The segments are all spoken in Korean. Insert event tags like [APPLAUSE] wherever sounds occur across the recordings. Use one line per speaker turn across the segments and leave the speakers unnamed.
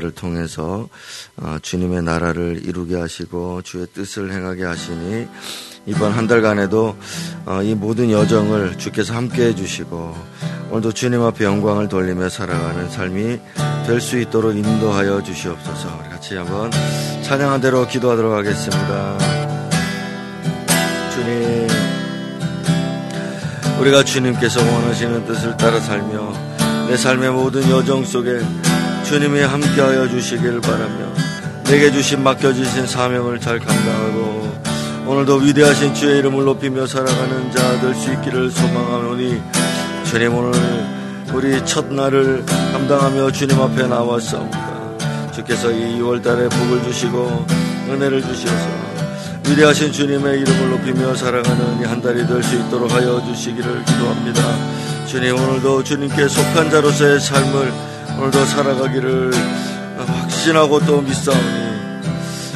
자를 통해서 어, 주님의 나라를 이루게 하시고 주의 뜻을 행하게 하시니 이번 한 달간에도 어, 이 모든 여정을 주께서 함께 해주시고 오늘도 주님 앞에 영광을 돌리며 살아가는 삶이 될 수 있도록 인도하여 주시옵소서. 우리 같이 한번 찬양한 대로 기도하도록 하겠습니다. 주님, 우리가 주님께서 원하시는 뜻을 따라 살며 내 삶의 모든 여정 속에 주님이 함께하여 주시기를 바라며 내게 주신 맡겨주신 사명을 잘 감당하고 오늘도 위대하신 주의 이름을 높이며 살아가는 자 될 수 있기를 소망하노니 주님 오늘 우리 첫날을 감당하며 주님 앞에 나왔사옵니다. 주께서 이 2월달에 복을 주시고 은혜를 주셔서 위대하신 주님의 이름을 높이며 살아가는 이 한 달이 될 수 있도록 하여 주시기를 기도합니다. 주님 오늘도 주님께 속한 자로서의 삶을 오늘도 살아가기를 확신하고 또 믿사오니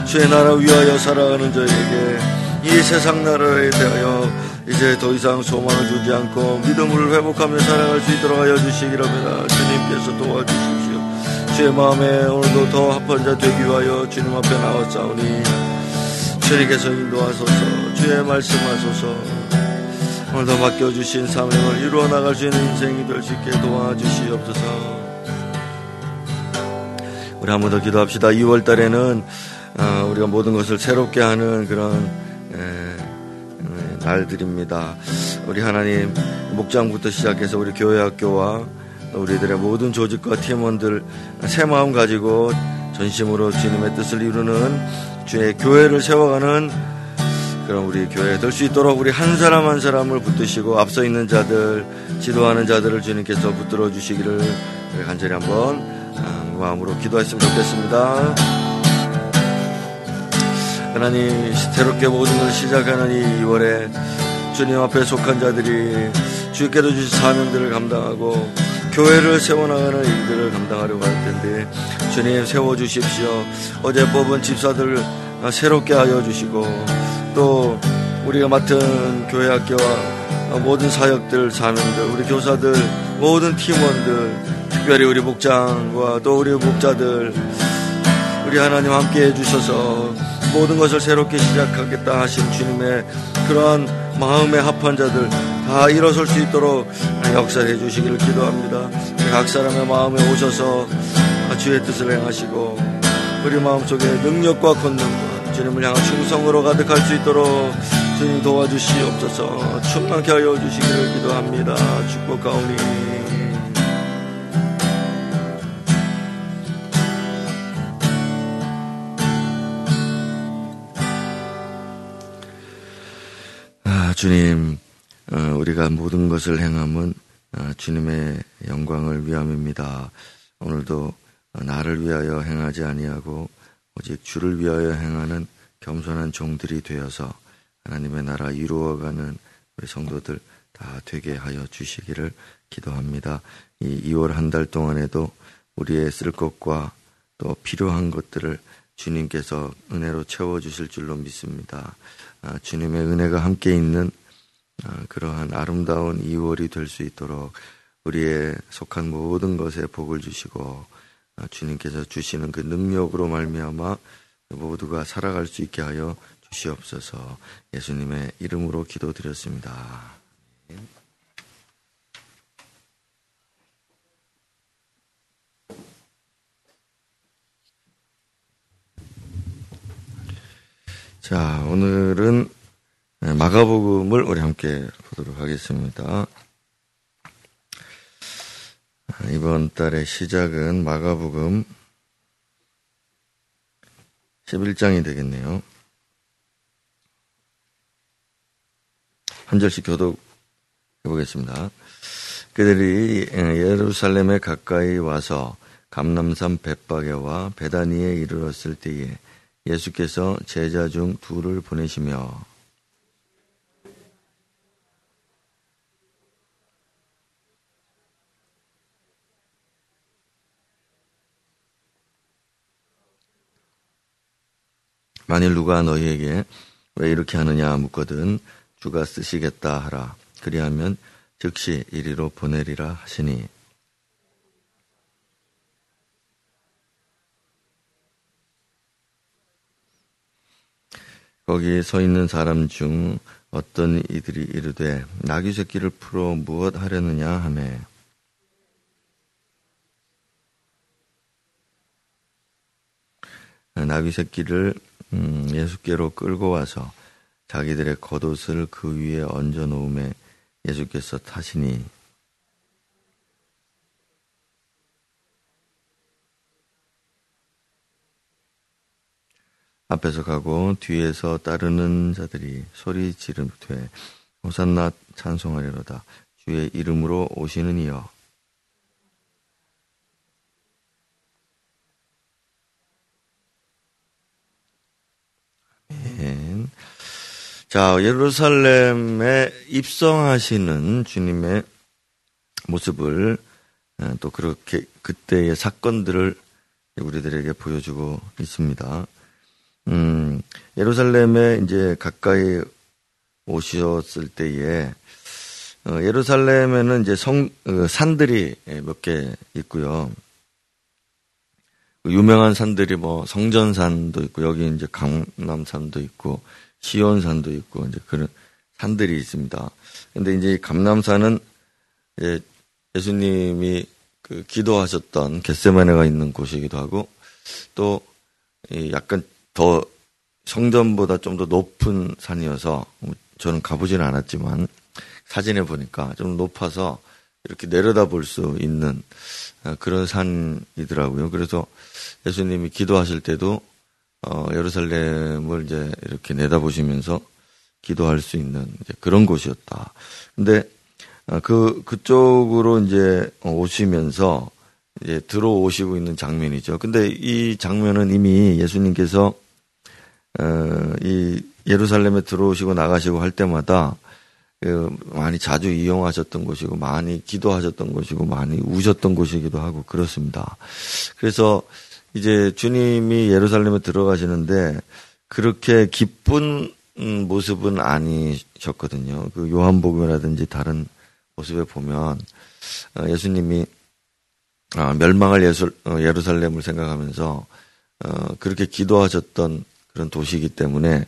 주의 나라 위하여 살아가는 저에게 이 세상 나라에 대하여 이제 더 이상 소망을 주지 않고 믿음을 회복하며 살아갈 수 있도록 하여 주시기를 합니다. 주님께서 도와주십시오. 주의 마음에 오늘도 더 합한 자 되기 위하여 주님 앞에 나왔사오니 주님께서 인도하소서 주의 말씀하소서 오늘도 맡겨주신 사명을 이루어 나갈 수 있는 인생이 될 수 있게 도와주시옵소서 우리 한 번 더 기도합시다. 2월 달에는 어, 우리가 모든 것을 새롭게 하는 그런 날들입니다. 우리 하나님 목장부터 시작해서 우리 교회 학교와 우리들의 모든 조직과 팀원들 새 마음 가지고 전심으로 주님의 뜻을 이루는 주의 교회를 세워가는 그런 우리 교회 될 수 있도록 우리 한 사람 한 사람을 붙드시고 앞서 있는 자들 지도하는 자들을 주님께서 붙들어 주시기를 간절히 한번 마음으로 기도했으면 좋겠습니다. 하나님 새롭게 모든 것을 시작하는 이 2월에 주님 앞에 속한 자들이 주께도 주신 사명들을 감당하고 교회를 세워나가는 일들을 감당하려고 할 텐데 주님 세워주십시오. 어제 뽑은 집사들 새롭게 하여 주시고 또 우리가 맡은 교회 학교와 모든 사역들 사명들 우리 교사들 모든 팀원들 특별히 우리 목장과 또 우리 목자들 우리 하나님 함께 해주셔서 모든 것을 새롭게 시작하겠다 하신 주님의 그러한 마음에 합한 자들 다 일어설 수 있도록 역사해 주시기를 기도합니다. 각 사람의 마음에 오셔서 주의 뜻을 행하시고 우리 마음속에 능력과 권능과 주님을 향한 충성으로 가득할 수 있도록 주님 도와주시옵소서 충만케 하여 주시기를 기도합니다. 축복하오니 주님, 어, 우리가 모든 것을 행함은 어, 주님의 영광을 위함입니다. 오늘도 나를 위하여 행하지 아니하고 오직 주를 위하여 행하는 겸손한 종들이 되어서 하나님의 나라 이루어가는 우리 성도들 다 되게 하여 주시기를 기도합니다. 이 2월 한 달 동안에도 우리의 쓸 것과 또 필요한 것들을 주님께서 은혜로 채워주실 줄로 믿습니다. 아, 주님의 은혜가 함께 있는 아, 그러한 아름다운 2월이 될 수 있도록 우리의 속한 모든 것에 복을 주시고 아, 주님께서 주시는 그 능력으로 말미암아 모두가 살아갈 수 있게 하여 주시옵소서 예수님의 이름으로 기도드렸습니다. 자, 오늘은 마가복음을 우리 함께 보도록 하겠습니다. 이번 달의 시작은 마가복음 11장이 되겠네요. 한 절씩 교독 해 보겠습니다. 그들이 예루살렘에 가까이 와서 감남산 벳바게와 베다니에 이르렀을 때에 예수께서 제자 중 둘을 보내시며 만일 누가 너희에게 왜 이렇게 하느냐 묻거든 주가 쓰시겠다 하라. 그리하면 즉시 이리로 보내리라 하시니 거기 서 있는 사람 중 어떤 이들이 이르되 나귀 새끼를 풀어 무엇 하려느냐 하매. 나귀 새끼를 음, 예수께로 끌고 와서 자기들의 겉옷을 그 위에 얹어 놓음에 예수께서 타시니 앞에서 가고 뒤에서 따르는 자들이 소리 지르되 호산나 찬송하리로다 주의 이름으로 오시는 이여 아멘. 자, 예루살렘에 입성하시는 주님의 모습을 어, 또 그렇게 그때의 사건들을 우리들에게 보여주고 있습니다. 음, 예루살렘에 이제 가까이 오셨을 때에 어, 예루살렘에는 이제 성 어, 산들이 몇 개 있고요. 유명한 산들이 뭐 성전산도 있고 여기 이제 강남산도 있고 시온산도 있고 이제 그런 산들이 있습니다. 근데 이제 감남산은 예, 예수님이 그 기도하셨던 겟세마네가 있는 곳이기도 하고 또 약간 더 성전보다 좀 더 높은 산이어서 저는 가보지는 않았지만 사진에 보니까 좀 높아서 이렇게 내려다 볼 수 있는 어, 그런 산이더라고요. 그래서 예수님이 기도하실 때도 어, 예루살렘을 이제 이렇게 내다보시면서 기도할 수 있는 그런 곳이었다. 근데 어, 그 그쪽으로 이제 오시면서 이제 들어오시고 있는 장면이죠. 근데 이 장면은 이미 예수님께서 어, 이 예루살렘에 들어오시고 나가시고 할 때마다 그 많이 자주 이용하셨던 곳이고 많이 기도하셨던 곳이고 많이 우셨던 곳이기도 하고 그렇습니다. 그래서 이제 주님이 예루살렘에 들어가시는데 그렇게 기쁜 모습은 아니셨거든요. 그 요한복음이라든지 다른 모습에 보면 어, 예수님이 아, 멸망할 어, 예루살렘을 생각하면서 그렇게 기도하셨던 그런 도시이기 때문에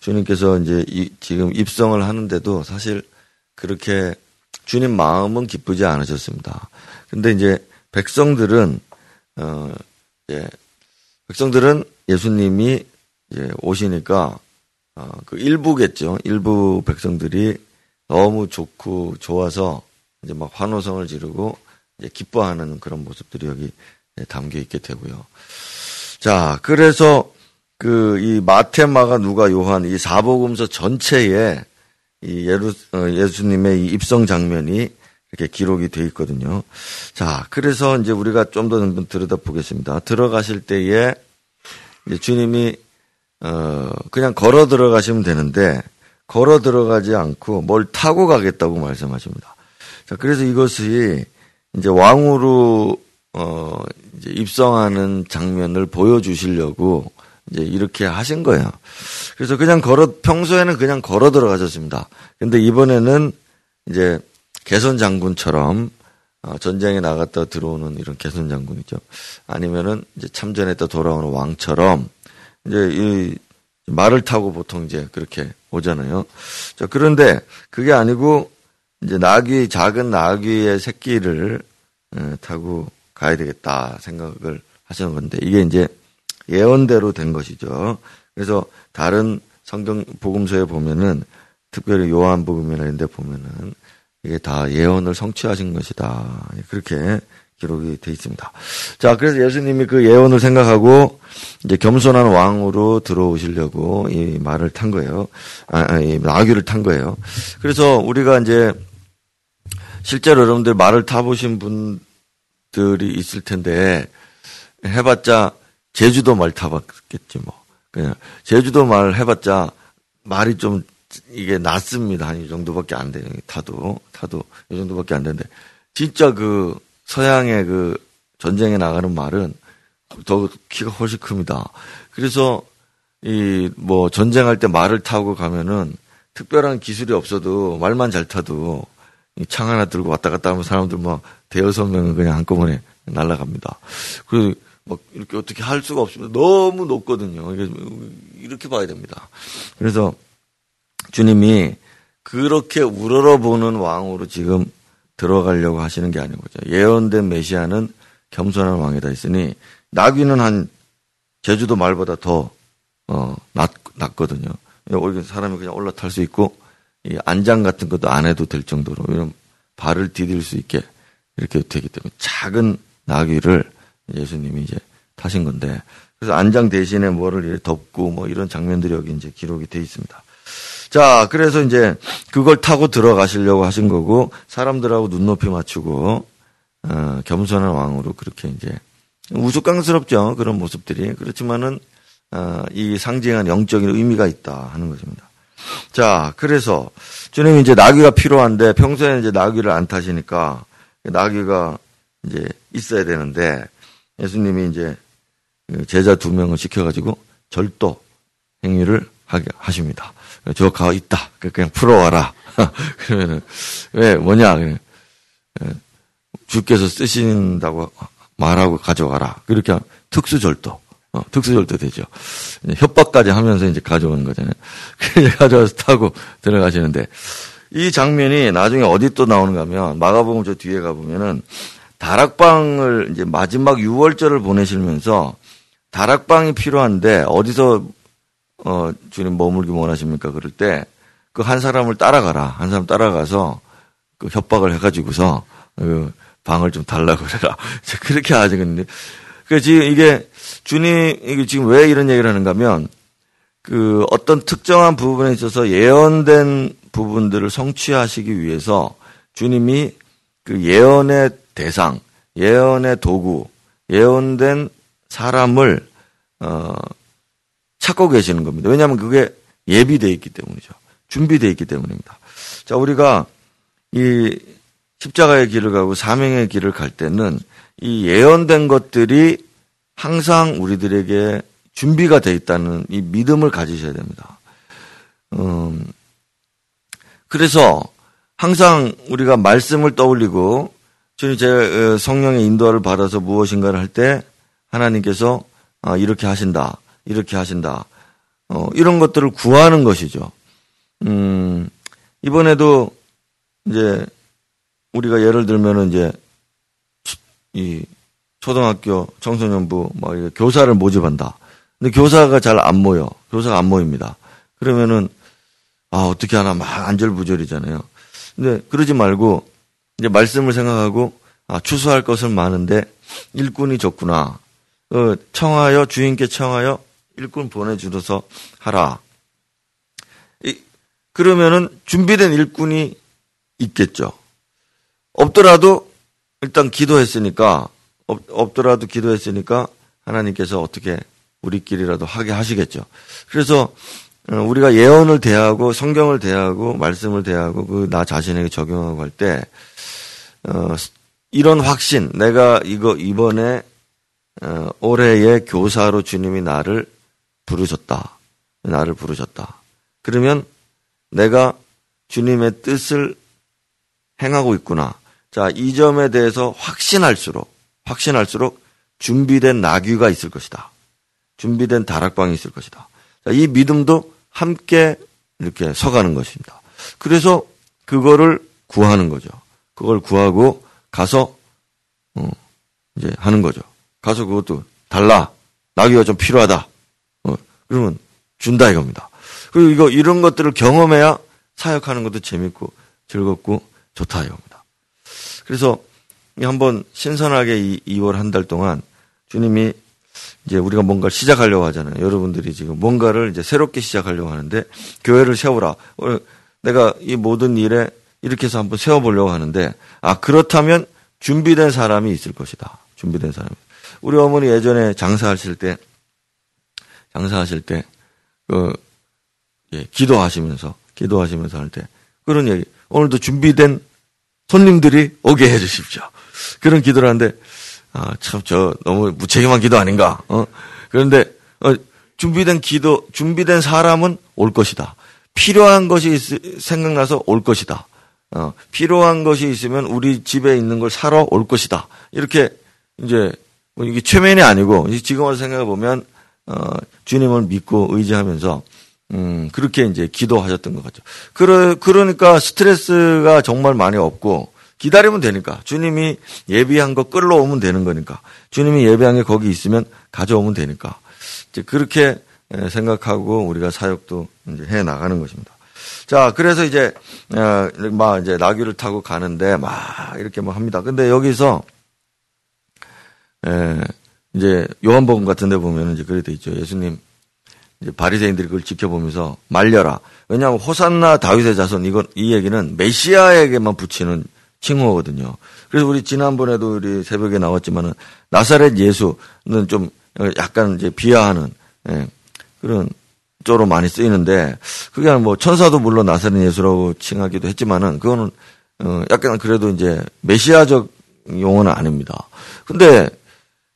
주님께서 이제 이, 지금 입성을 하는데도 사실 그렇게 주님 마음은 기쁘지 않으셨습니다. 근데 이제 백성들은 어 이제 백성들은 예수님이 이제 오시니까 어 그 일부겠죠. 일부 백성들이 너무 좋고 좋아서 이제 막 환호성을 지르고 이제 기뻐하는 그런 모습들이 여기 담겨 있게 되고요. 자, 그래서 그 이 마테마가 누가 요한 이 사복음서 전체에 이 예루 어, 예수님의 이 입성 장면이 이렇게 기록이 돼 있거든요. 자, 그래서 이제 우리가 좀더 들여다 보겠습니다. 들어가실 때에 주님이 어 그냥 걸어 들어가시면 되는데 걸어 들어가지 않고 뭘 타고 가겠다고 말씀하십니다. 자, 그래서 이것이 이제 왕으로 어 이제 입성하는 장면을 보여주시려고 이제 이렇게 하신 거예요. 그래서 그냥 걸어, 평소에는 그냥 걸어 들어가셨습니다. 근데 이번에는 이제 개선 장군처럼 어, 전쟁에 나갔다 들어오는 이런 개선 장군이죠. 아니면은 이제 참전했다 돌아오는 왕처럼 이제 이 말을 타고 보통 이제 그렇게 오잖아요. 자, 그런데 그게 아니고 이제 나귀, 작은 나귀의 새끼를 타고 가야 되겠다 생각을 하시는 건데 이게 이제 예언대로 된 것이죠. 그래서 다른 성경 복음서에 보면은 특별히 요한복음이나 이런 데 보면은 이게 다 예언을 성취하신 것이다. 그렇게 기록이 되어 있습니다. 자, 그래서 예수님이 그 예언을 생각하고 이제 겸손한 왕으로 들어오시려고 이 말을 탄 거예요. 아, 아이 나귀를 탄 거예요. 그래서 우리가 이제 실제로 여러분들 말을 타보신 분들이 있을 텐데 해봤자 제주도 말 타봤겠지 뭐. 그냥 제주도 말 해봤자 말이 좀 이게 낮습니다. 한 이 정도밖에 안 돼요. 타도 타도 이 정도밖에 안 되는데 진짜 그 서양의 그 전쟁에 나가는 말은 더 키가 훨씬 큽니다. 그래서 이 뭐 전쟁할 때 말을 타고 가면은 특별한 기술이 없어도 말만 잘 타도 창 하나 들고 왔다 갔다 하면 사람들 뭐 대여섯 명은 그냥 한꺼번에 날아갑니다. 그 막 이렇게 어떻게 할 수가 없습니다. 너무 높거든요. 이렇게 봐야 됩니다. 그래서 주님이 그렇게 우러러보는 왕으로 지금 들어가려고 하시는 게 아닌 거죠. 예언된 메시아는 겸손한 왕이다 했으니 나귀는 한 제주도 말보다 더 어, 낮, 낮거든요. 사람이 그냥 올라탈 수 있고 이 안장 같은 것도 안 해도 될 정도로 이런 발을 디딜 수 있게 이렇게 되기 때문에 작은 나귀를 예수님이 이제 타신 건데 그래서 안장 대신에 뭐를 덮고 뭐 이런 장면들이 여기 이제 기록이 돼 있습니다. 자, 그래서 이제 그걸 타고 들어가시려고 하신 거고 사람들하고 눈높이 맞추고 어, 겸손한 왕으로 그렇게 이제 우스꽝스럽죠 그런 모습들이 그렇지만은 어, 이 상징한 영적인 의미가 있다 하는 것입니다. 자, 그래서 주님이 이제 나귀가 필요한데 평소에 이제 나귀를 안 타시니까 나귀가 이제 있어야 되는데 예수님이 이제 그 제자 두 명을 시켜가지고 절도 행위를 하게 하십니다. 저 가 있다. 그냥 풀어와라. [LAUGHS] 그러면은 왜 뭐냐? 예, 주께서 쓰신다고 말하고 가져가라. 그렇게 특수절도. 어, 특수절도 되죠. 협박까지 하면서 이제 가져오는 거잖아요. [LAUGHS] 그래 가져와서 타고 들어가시는데 이 장면이 나중에 어디 또 나오는가 하면 마가복음 저 뒤에 가보면은 다락방을 이제 마지막 6월절을 보내시면서 다락방이 필요한데 어디서 어 주님 머물기 원하십니까? 그럴 때 그 한 사람을 따라가라. 한 사람 따라가서 그 협박을 해가지고서 그 방을 좀 달라고 그래라. [LAUGHS] 그렇게 하시거든요. 그 지금 이게 주님 이게 지금 왜 이런 얘기를 하는가 하면 그 어떤 특정한 부분에 있어서 예언된 부분들을 성취하시기 위해서 주님이 그 예언의 대상, 예언의 도구, 예언된 사람을 어 찾고 계시는 겁니다. 왜냐하면 그게 예비되어 있기 때문이죠. 준비되어 있기 때문입니다. 자, 우리가 이 십자가의 길을 가고 사명의 길을 갈 때는 이 예언된 것들이 항상 우리들에게 준비가 되어 있다는 이 믿음을 가지셔야 됩니다. 음, 그래서 항상 우리가 말씀을 떠올리고 주님 제 어, 성령의 인도를 받아서 무엇인가를 할 때 하나님께서 아, 이렇게 하신다, 이렇게 하신다, 어, 이런 것들을 구하는 것이죠. 음, 이번에도 이제 우리가 예를 들면은 이제 이 초등학교 청소년부 뭐 교사를 모집한다. 근데 교사가 잘 안 모여. 교사가 안 모입니다. 그러면은 아 어떻게 하나 막 안절부절이잖아요. 근데 그러지 말고 이제 말씀을 생각하고 아 추수할 것은 많은데 일꾼이 적구나. 어, 청하여 주인께 청하여 일꾼 보내주어서 하라. 이, 그러면은 준비된 일꾼이 있겠죠. 없더라도 일단 기도했으니까 없, 없더라도 기도했으니까 하나님께서 어떻게 우리끼리라도 하게 하시겠죠. 그래서 어, 우리가 예언을 대하고 성경을 대하고 말씀을 대하고 그 나 자신에게 적용하고 할 때 어, 이런 확신 내가 이거 이번에 어, 올해의 교사로 주님이 나를 부르셨다. 나를 부르셨다. 그러면 내가 주님의 뜻을 행하고 있구나. 자, 이 점에 대해서 확신할수록, 확신할수록 준비된 나귀가 있을 것이다. 준비된 다락방이 있을 것이다. 자, 이 믿음도 함께 이렇게 서가는 것입니다. 그래서 그거를 구하는 거죠. 그걸 구하고 가서, 어, 이제 하는 거죠. 가서 그것도 달라. 나귀가 좀 필요하다. 어, 그러면 준다 이겁니다. 그리고 이거, 이런 것들을 경험해야 사역하는 것도 재밌고 즐겁고 좋다 이겁니다. 그래서 한번 신선하게 이 2월 한 달 동안 주님이 이제 우리가 뭔가를 시작하려고 하잖아요. 여러분들이 지금 뭔가를 이제 새롭게 시작하려고 하는데 교회를 세우라. 내가 이 모든 일에 이렇게 해서 한번 세워보려고 하는데 아 그렇다면 준비된 사람이 있을 것이다. 준비된 사람이. 우리 어머니 예전에 장사하실 때 장사하실 때그 예, 기도하시면서 기도하시면서 할 때 그런 얘기 오늘도 준비된 손님들이 오게 해 주십시오. 그런 기도를 하는데, 아, 참, 저, 너무 무책임한 기도 아닌가, 어? 그런데, 어, 준비된 기도, 준비된 사람은 올 것이다. 필요한 것이 있, 생각나서 올 것이다. 어, 필요한 것이 있으면 우리 집에 있는 걸 사러 올 것이다. 이렇게 이제 뭐 이게 최면이 아니고 지금 와서 생각해 보면 어, 주님을 믿고 의지하면서 음, 그렇게 이제 기도하셨던 것 같죠. 그러, 그러니까 스트레스가 정말 많이 없고 기다리면 되니까 주님이 예비한 거 끌러오면 되는 거니까 주님이 예비한 게 거기 있으면 가져오면 되니까 이제 그렇게 생각하고 우리가 사역도 이제 해 나가는 것입니다. 자, 그래서 이제 어, 막 이제 나귀를 타고 가는데 막 이렇게 막 합니다. 근데 여기서 에, 이제 요한복음 같은 데 보면 이제 그래 돼 있죠. 예수님 이제 바리새인들이 그걸 지켜보면서 말려라. 왜냐하면 호산나 다윗의 자손 이건 이 얘기는 메시아에게만 붙이는 칭호거든요. 그래서 우리 지난번에도 우리 새벽에 나왔지만은 나사렛 예수는 좀 약간 이제 비하하는 예, 그런 쪽으로 많이 쓰이는데 그게 뭐 천사도 물론 나사렛 예수라고 칭하기도 했지만은 그거는 어 약간 그래도 이제 메시아적 용어는 아닙니다. 근데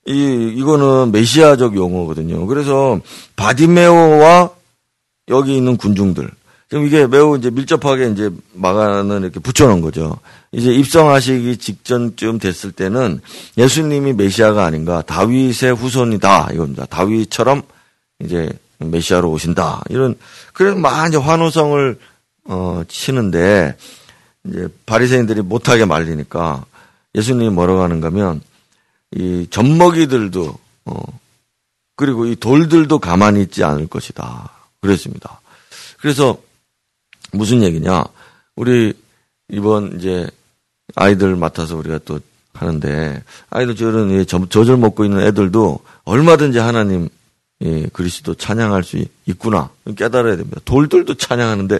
이 이거는 메시아적 용어거든요. 그래서 바디메오와 여기 있는 군중들 지금 이게 매우 이제 밀접하게 이제 막아는 이렇게 붙여놓은 거죠. 이제 입성하시기 직전쯤 됐을 때는 예수님이 메시아가 아닌가 다윗의 후손이다 이겁니다. 다윗처럼 이제 메시아로 오신다 이런 그래서 막 이제 환호성을 어 치는데 이제 바리새인들이 못하게 말리니까 예수님이 뭐라고 하는가면 이 젖먹이들도 어 그리고 이 돌들도 가만히 있지 않을 것이다 그랬습니다. 그래서 무슨 얘기냐? 우리 이번 이제 아이들 맡아서 우리가 또 하는데 아이들 저런 저절 먹고 있는 애들도 얼마든지 하나님 예, 그리스도 찬양할 수 있구나 깨달아야 됩니다. 돌들도 찬양하는데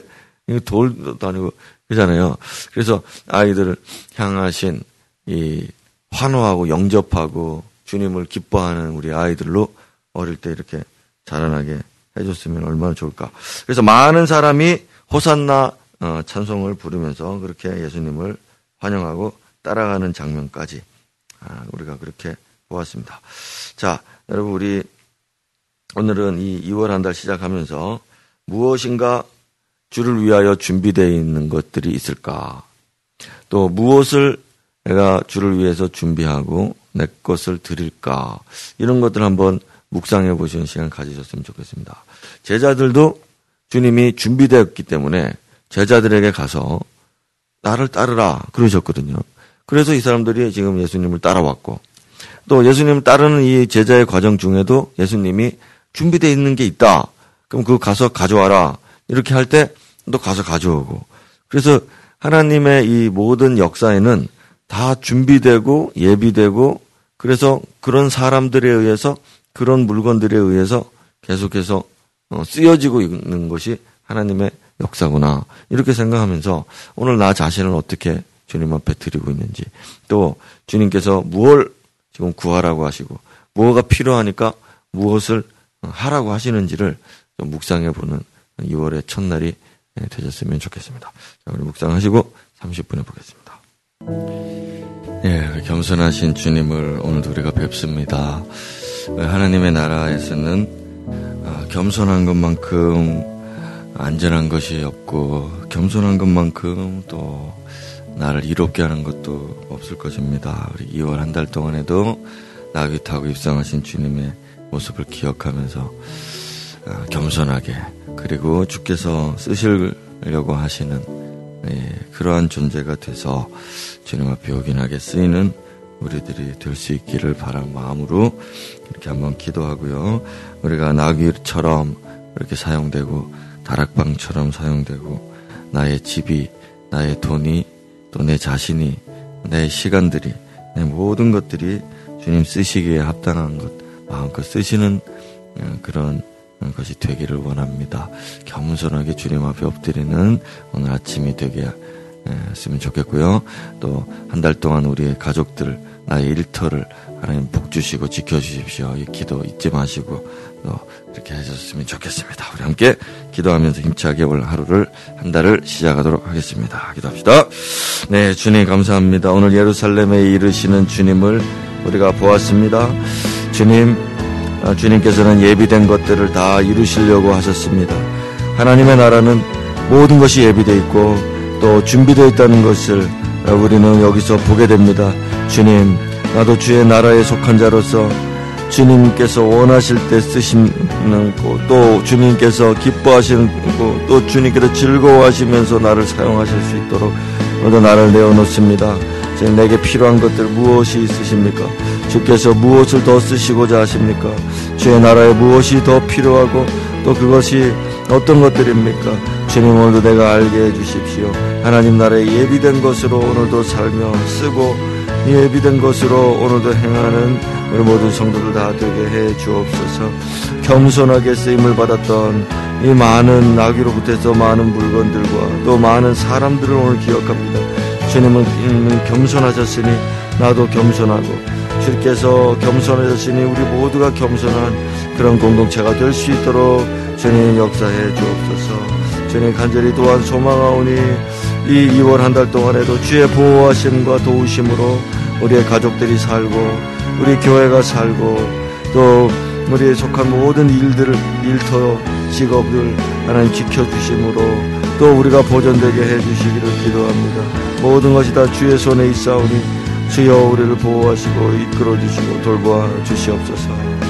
이 돌도 아니고 그잖아요. 그래서 아이들을 향하신 이 환호하고 영접하고 주님을 기뻐하는 우리 아이들로 어릴 때 이렇게 자라나게 해줬으면 얼마나 좋을까. 그래서 많은 사람이 호산나 어, 찬송을 부르면서 그렇게 예수님을 환영하고 따라가는 장면까지 아, 우리가 그렇게 보았습니다. 자, 여러분 우리 오늘은 이 2월 한 달 시작하면서 무엇인가 주를 위하여 준비되어 있는 것들이 있을까? 또 무엇을 내가 주를 위해서 준비하고 내 것을 드릴까? 이런 것들 한번 묵상해 보시는 시간 가지셨으면 좋겠습니다. 제자들도 주님이 준비되었기 때문에 제자들에게 가서 나를 따르라 그러셨거든요. 그래서 이 사람들이 지금 예수님을 따라왔고 또 예수님 따르는 이 제자의 과정 중에도 예수님이 준비되어 있는 게 있다. 그럼 그거 가서 가져와라. 이렇게 할 때 또 가서 가져오고. 그래서 하나님의 이 모든 역사에는 다 준비되고 예비되고 그래서 그런 사람들에 의해서 그런 물건들에 의해서 계속해서 어, 쓰여지고 있는 것이 하나님의 역사구나. 이렇게 생각하면서 오늘 나 자신을 어떻게 주님 앞에 드리고 있는지 또 주님께서 무엇을 지금 구하라고 하시고 무엇가 필요하니까 무엇을 하라고 하시는지를 좀 묵상해 보는 2월의 첫날이 되셨으면 좋겠습니다. 자, 우리 묵상하시고 30분에 보겠습니다. 예, 겸손하신 주님을 오늘도 우리가 뵙습니다. 하나님의 나라에서는 아, 겸손한 것만큼 안전한 것이 없고 겸손한 것만큼 또 나를 이롭게 하는 것도 없을 것입니다. 우리 2월 한 달 동안에도 나귀 타고 입성하신 주님의 모습을 기억하면서 아, 겸손하게 그리고 주께서 쓰시려고 하시는 예, 그러한 존재가 돼서 주님 앞에 요긴하게 쓰이는 우리들이 될 수 있기를 바란 마음으로 이렇게 한번 기도하고요. 우리가 나귀처럼 이렇게 사용되고 다락방처럼 사용되고 나의 집이 나의 돈이 또 내 자신이 내 시간들이 내 모든 것들이 주님 쓰시기에 합당한 것 마음껏 쓰시는 어, 그런 것이 되기를 원합니다. 겸손하게 주님 앞에 엎드리는 오늘 아침이 되게 했으면 좋겠고요. 또 한 달 동안 우리의 가족들 나의 일터를 하나님 복 주시고 지켜주십시오. 이 기도 잊지 마시고 또 이렇게 해줬으면 좋겠습니다. 우리 함께 기도하면서 힘차게 올 하루를 한 달을 시작하도록 하겠습니다. 기도합시다. 네, 주님 감사합니다. 오늘 예루살렘에 이르시는 주님을 우리가 보았습니다. 주님, 아, 주님께서는 예비된 것들을 다 이루시려고 하셨습니다. 하나님의 나라는 모든 것이 예비되어 있고 또 준비되어 있다는 것을 우리는 여기서 보게 됩니다. 주님, 나도 주의 나라에 속한 자로서 주님께서 원하실 때 쓰시는 또 주님께서 기뻐하시는 또 주님께서 즐거워하시면서 나를 사용하실 수 있도록 모두 나를 내어놓습니다. 지금 내게 필요한 것들 무엇이 있으십니까? 주께서 무엇을 더 쓰시고자 하십니까? 주의 나라에 무엇이 더 필요하고 또 그것이 어떤 것들입니까? 주님 오늘도 내가 알게 해주십시오. 하나님 나라에 예비된 것으로 오늘도 살며 쓰고 예비된 것으로 오늘도 행하는 우리 모든 성도들 다 되게 해 주옵소서. 겸손하게 쓰임을 받았던 이 많은 나귀로부터 많은 물건들과 또 많은 사람들을 오늘 기억합니다. 주님은 겸손하셨으니 나도 겸손하고 주께서 겸손하셨으니 우리 모두가 겸손한 그런 공동체가 될 수 있도록 주님 역사해 주옵소서. 주님 간절히 또한 소망하오니 이 2월 한 달 동안에도 주의 보호하심과 도우심으로 우리의 가족들이 살고 우리 교회가 살고 또 우리에 속한 모든 일들을 일터 직업을 하나님 지켜주심으로 또 우리가 보존되게 해주시기를 기도합니다. 모든 것이 다 주의 손에 있사오니 주여 우리를 보호하시고 이끌어 주시고 돌보아 주시옵소서.